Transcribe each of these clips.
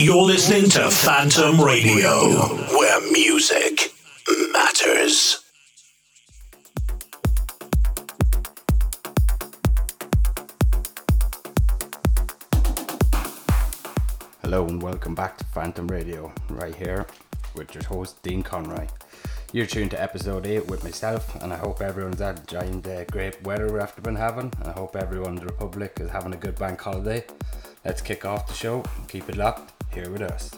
You're listening to Phantom Radio, where music matters. Hello and welcome back to Phantom Radio, right here with your host Dean Conroy. You're tuned to episode 8 with myself, and I hope everyone's had enjoying the uh, great weather we've been having. I hope everyone in the Republic is having a good bank holiday. Let's kick off the show. and Keep it locked here with us.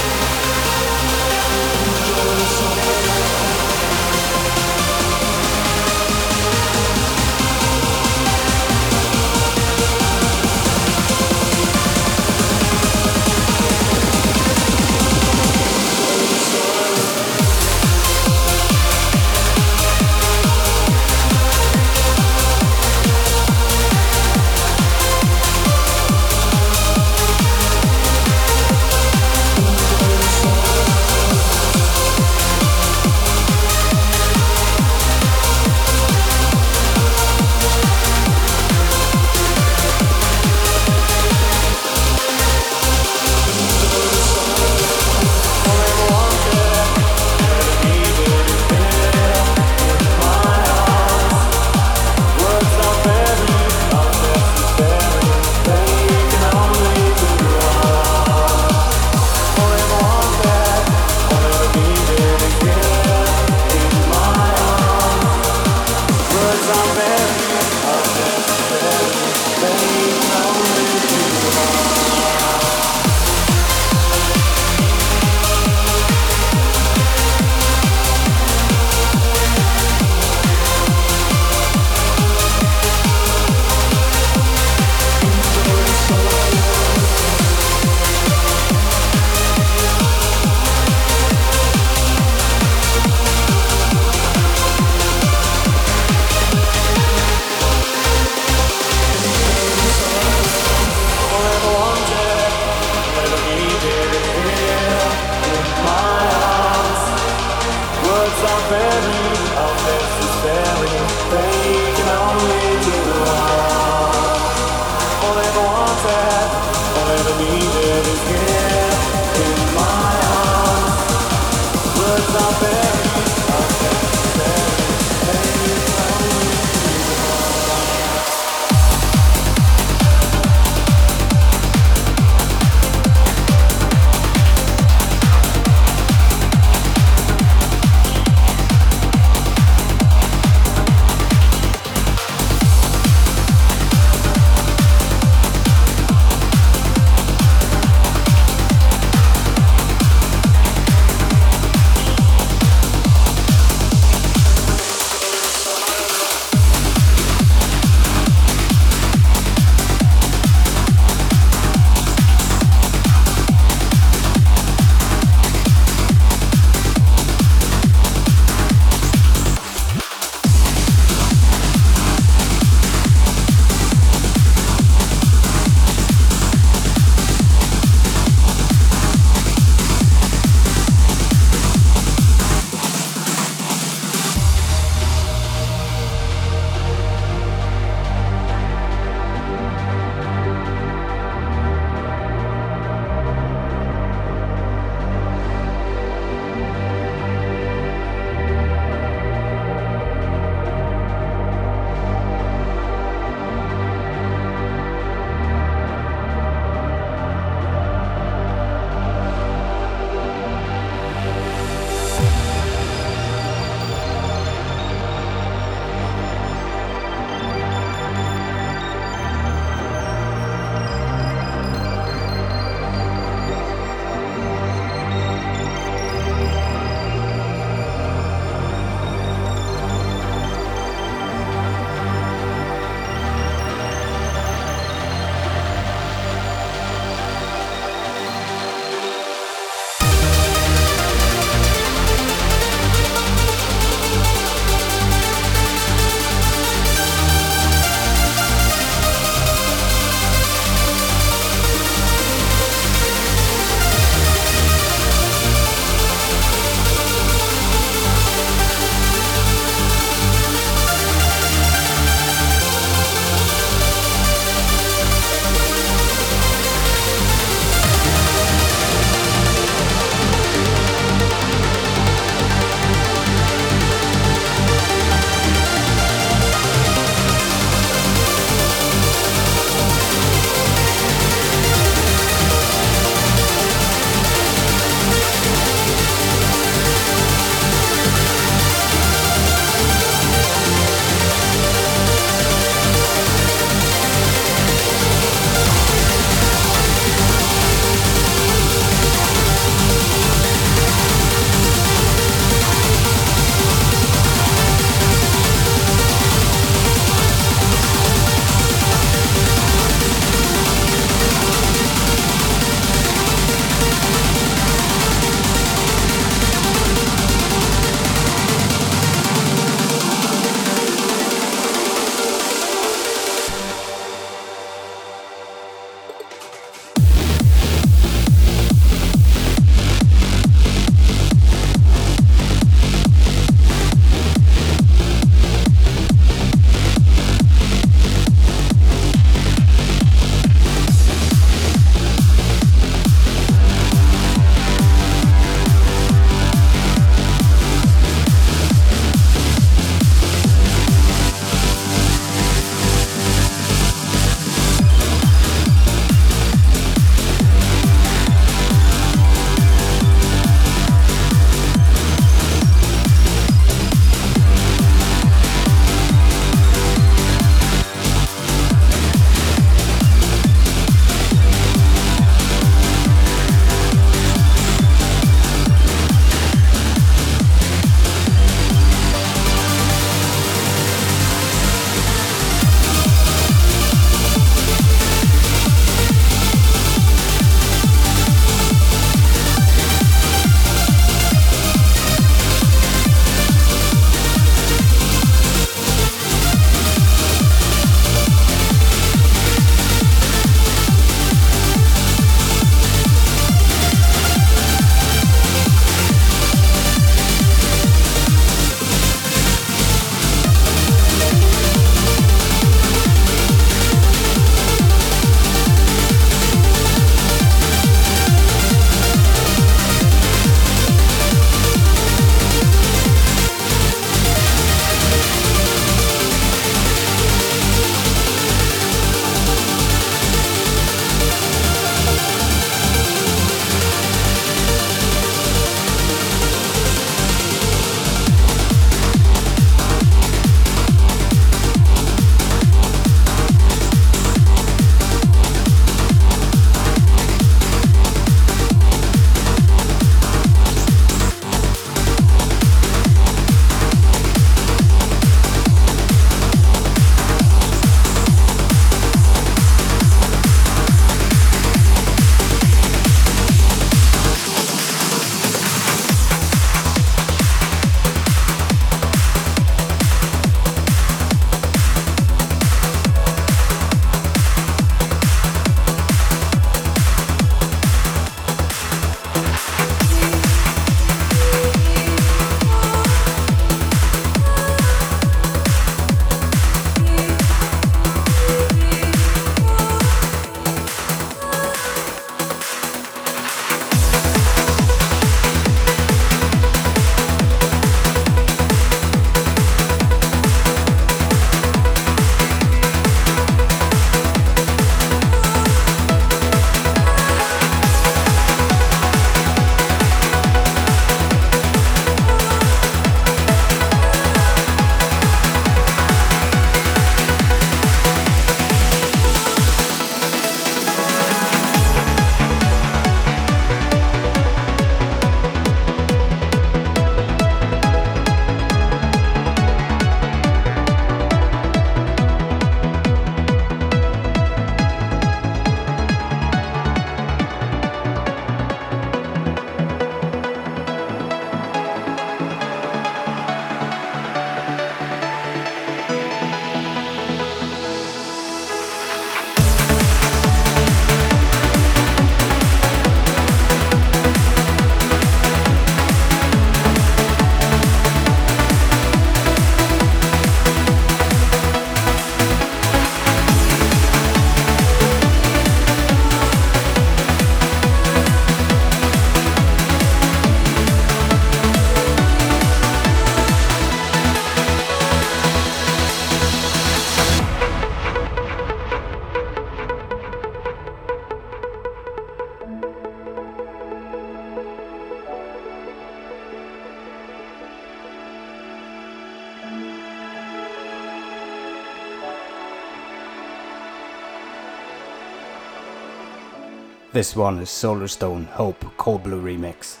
This one is Solarstone Hope Cold Blue Remix.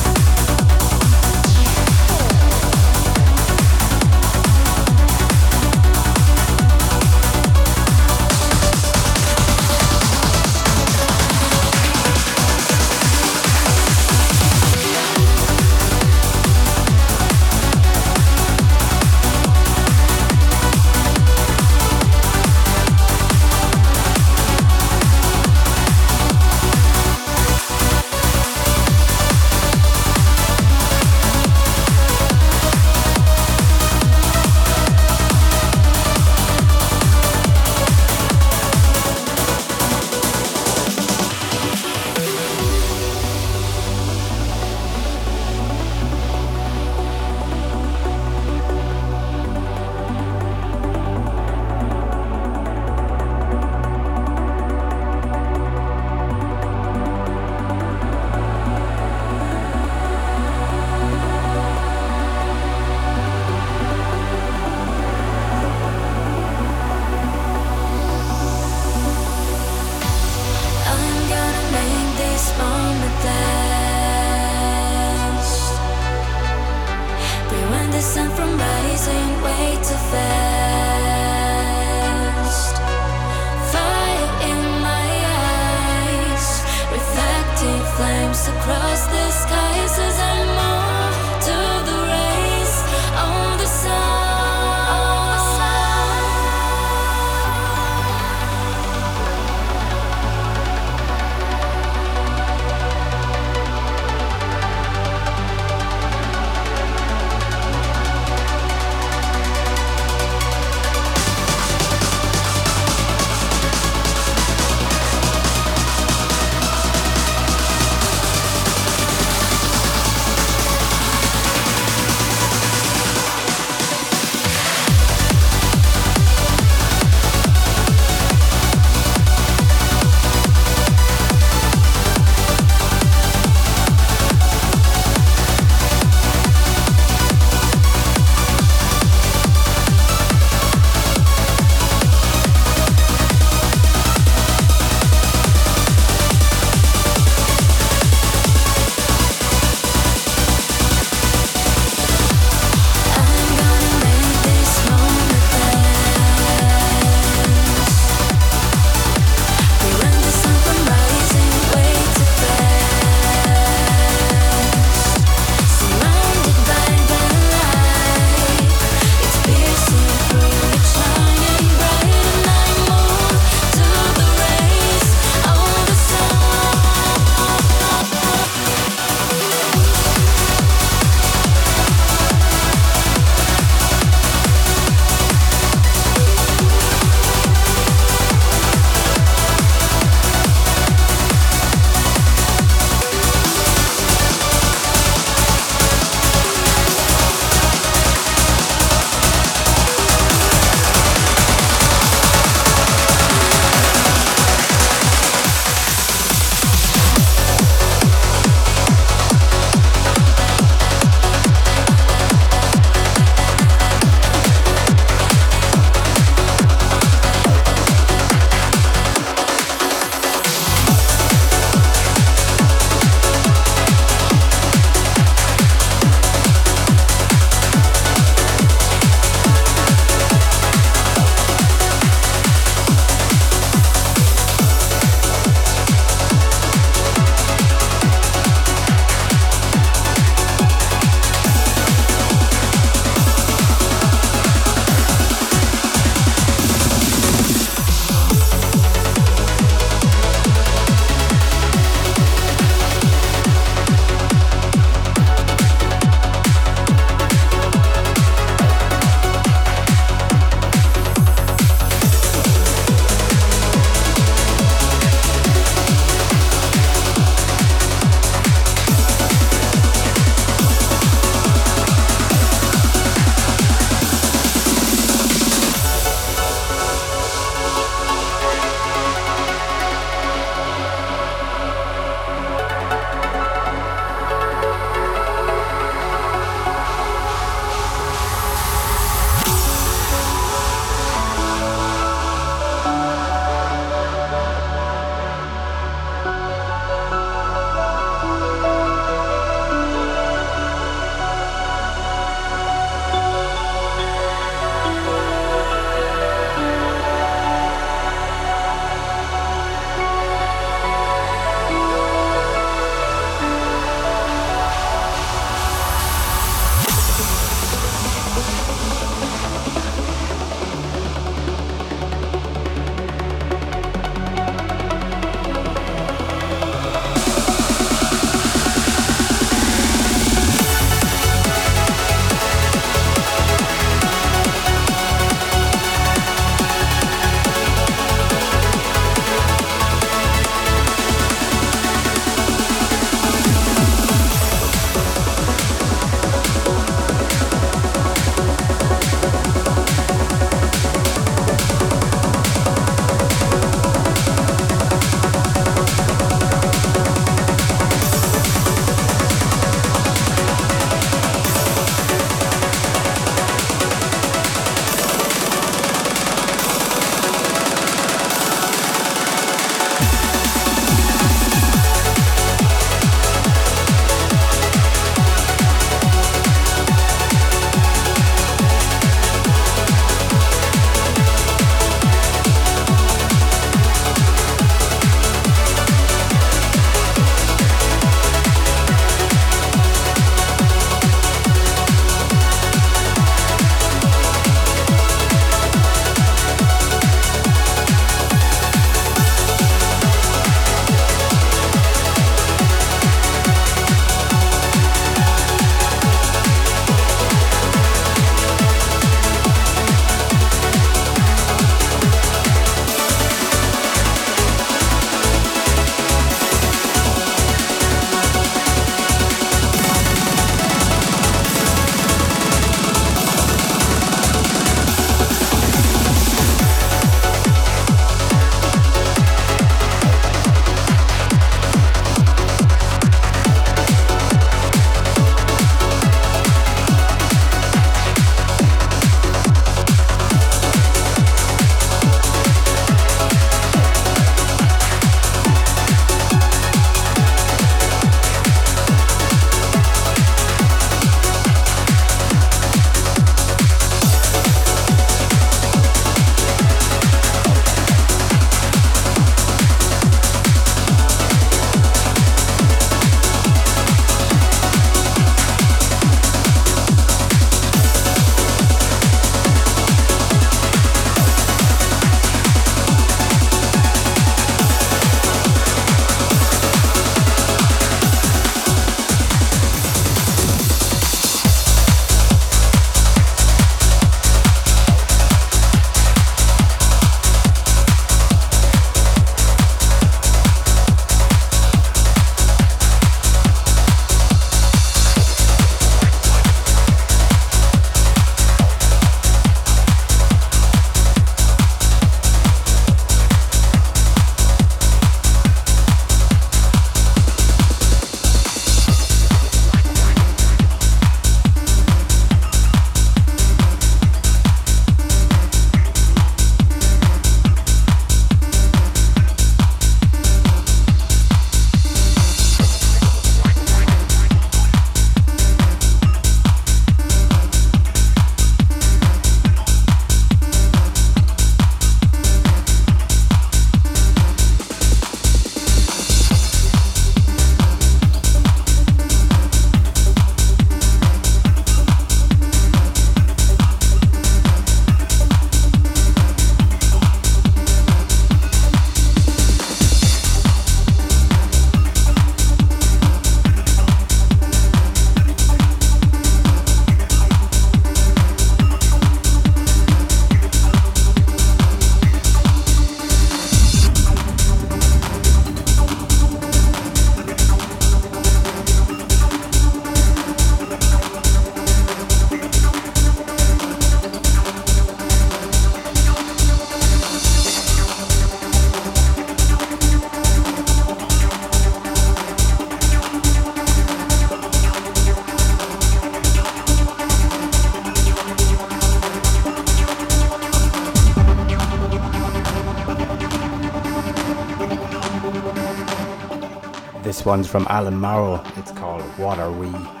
One's from Allan Morrow. It's called What Are We?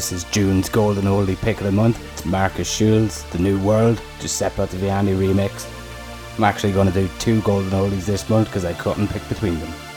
This is June's Golden Oldie Pick of the Month. It's Markus Schulz, The New World, Giuseppe Ottaviani remix. I'm actually going to do two Golden Oldies this month because I couldn't pick between them.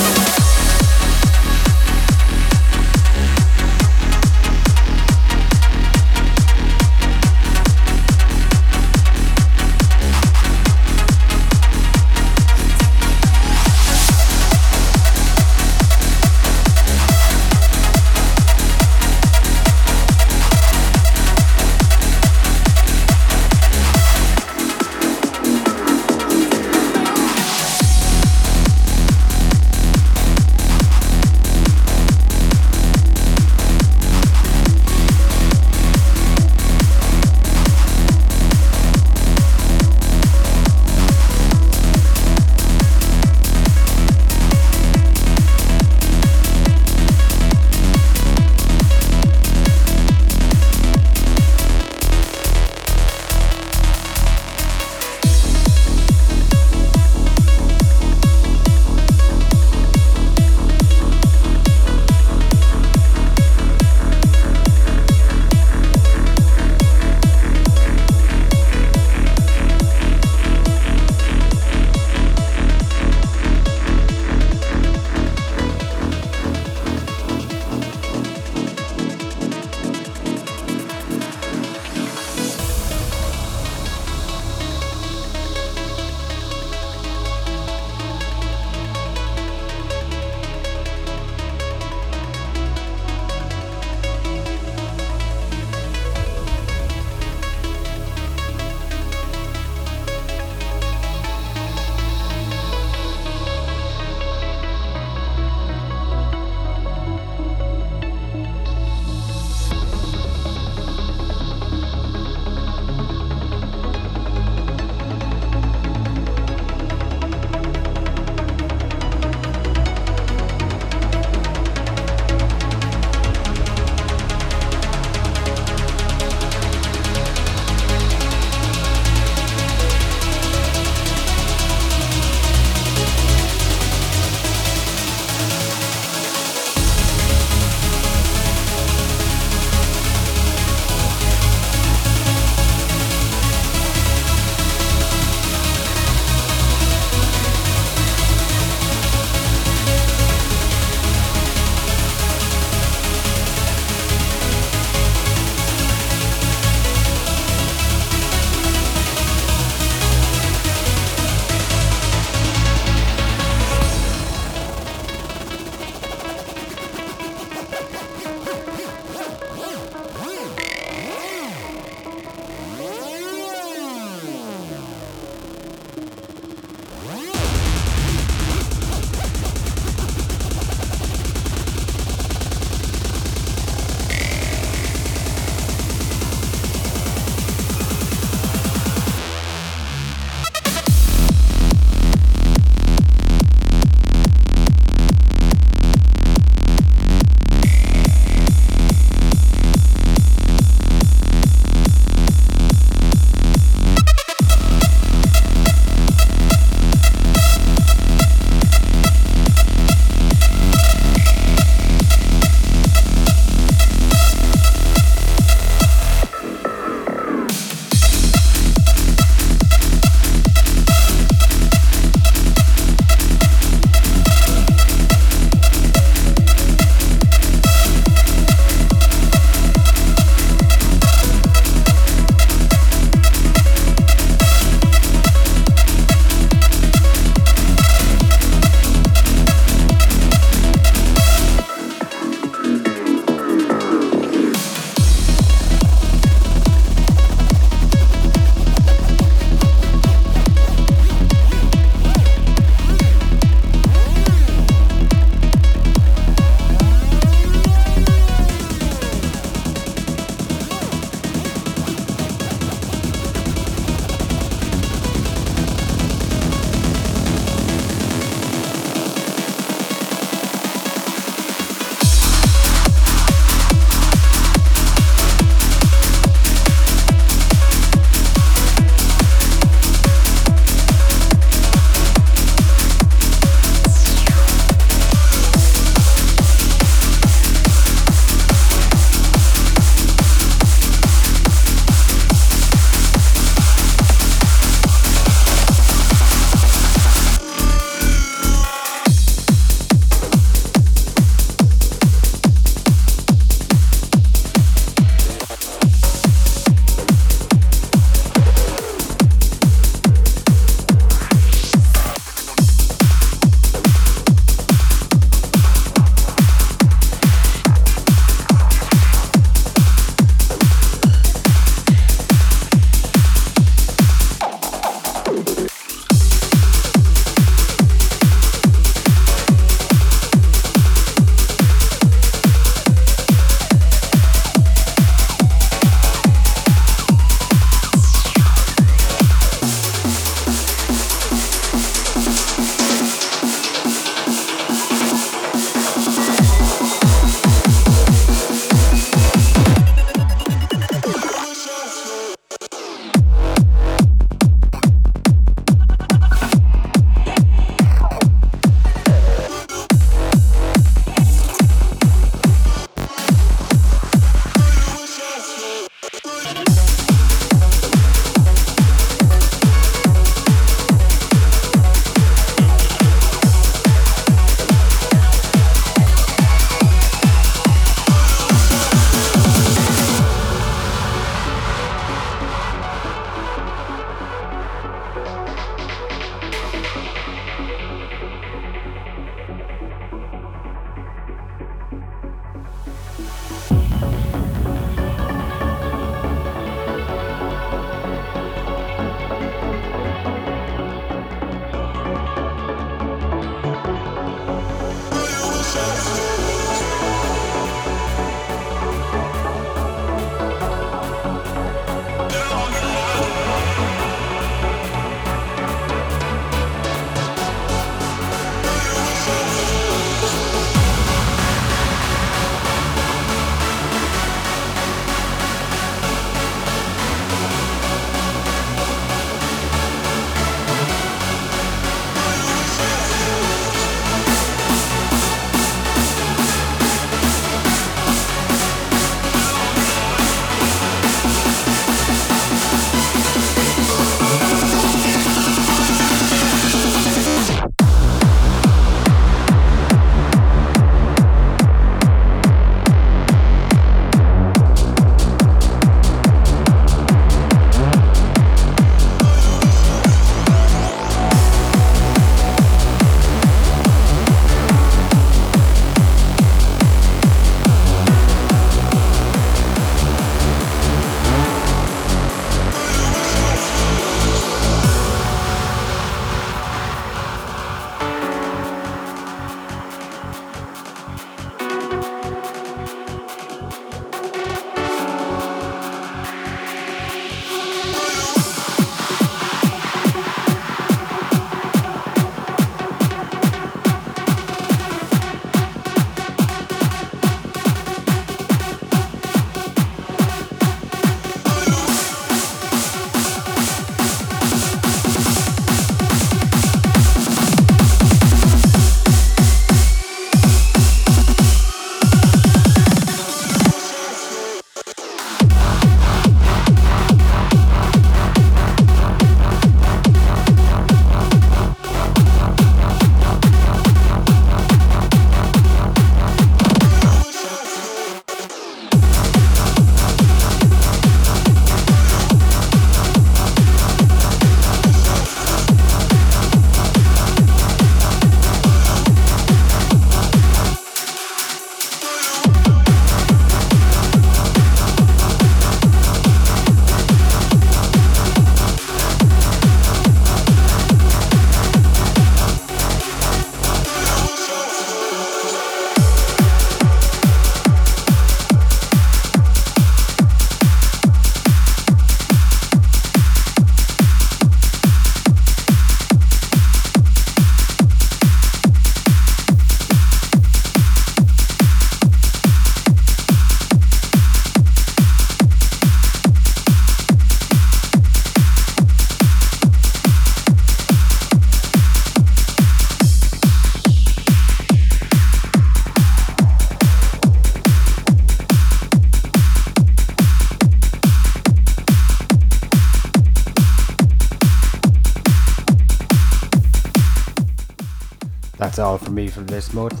From me for this month.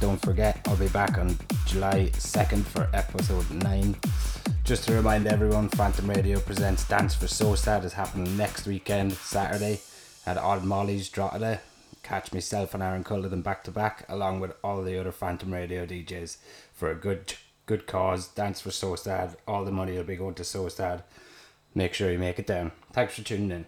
Don't forget, I'll be back on July 2nd for episode 9. Just to remind everyone, Phantom Radio presents Dance for SOSAD is happening next weekend, Saturday, at Odd Molly's Drogheda. Catch myself and Aaron Cullinan back to back, along with all the other Phantom Radio DJs, for a good good cause. Dance for SOSAD. All the money will be going to SOSAD. Make sure you make it down. Thanks for tuning in.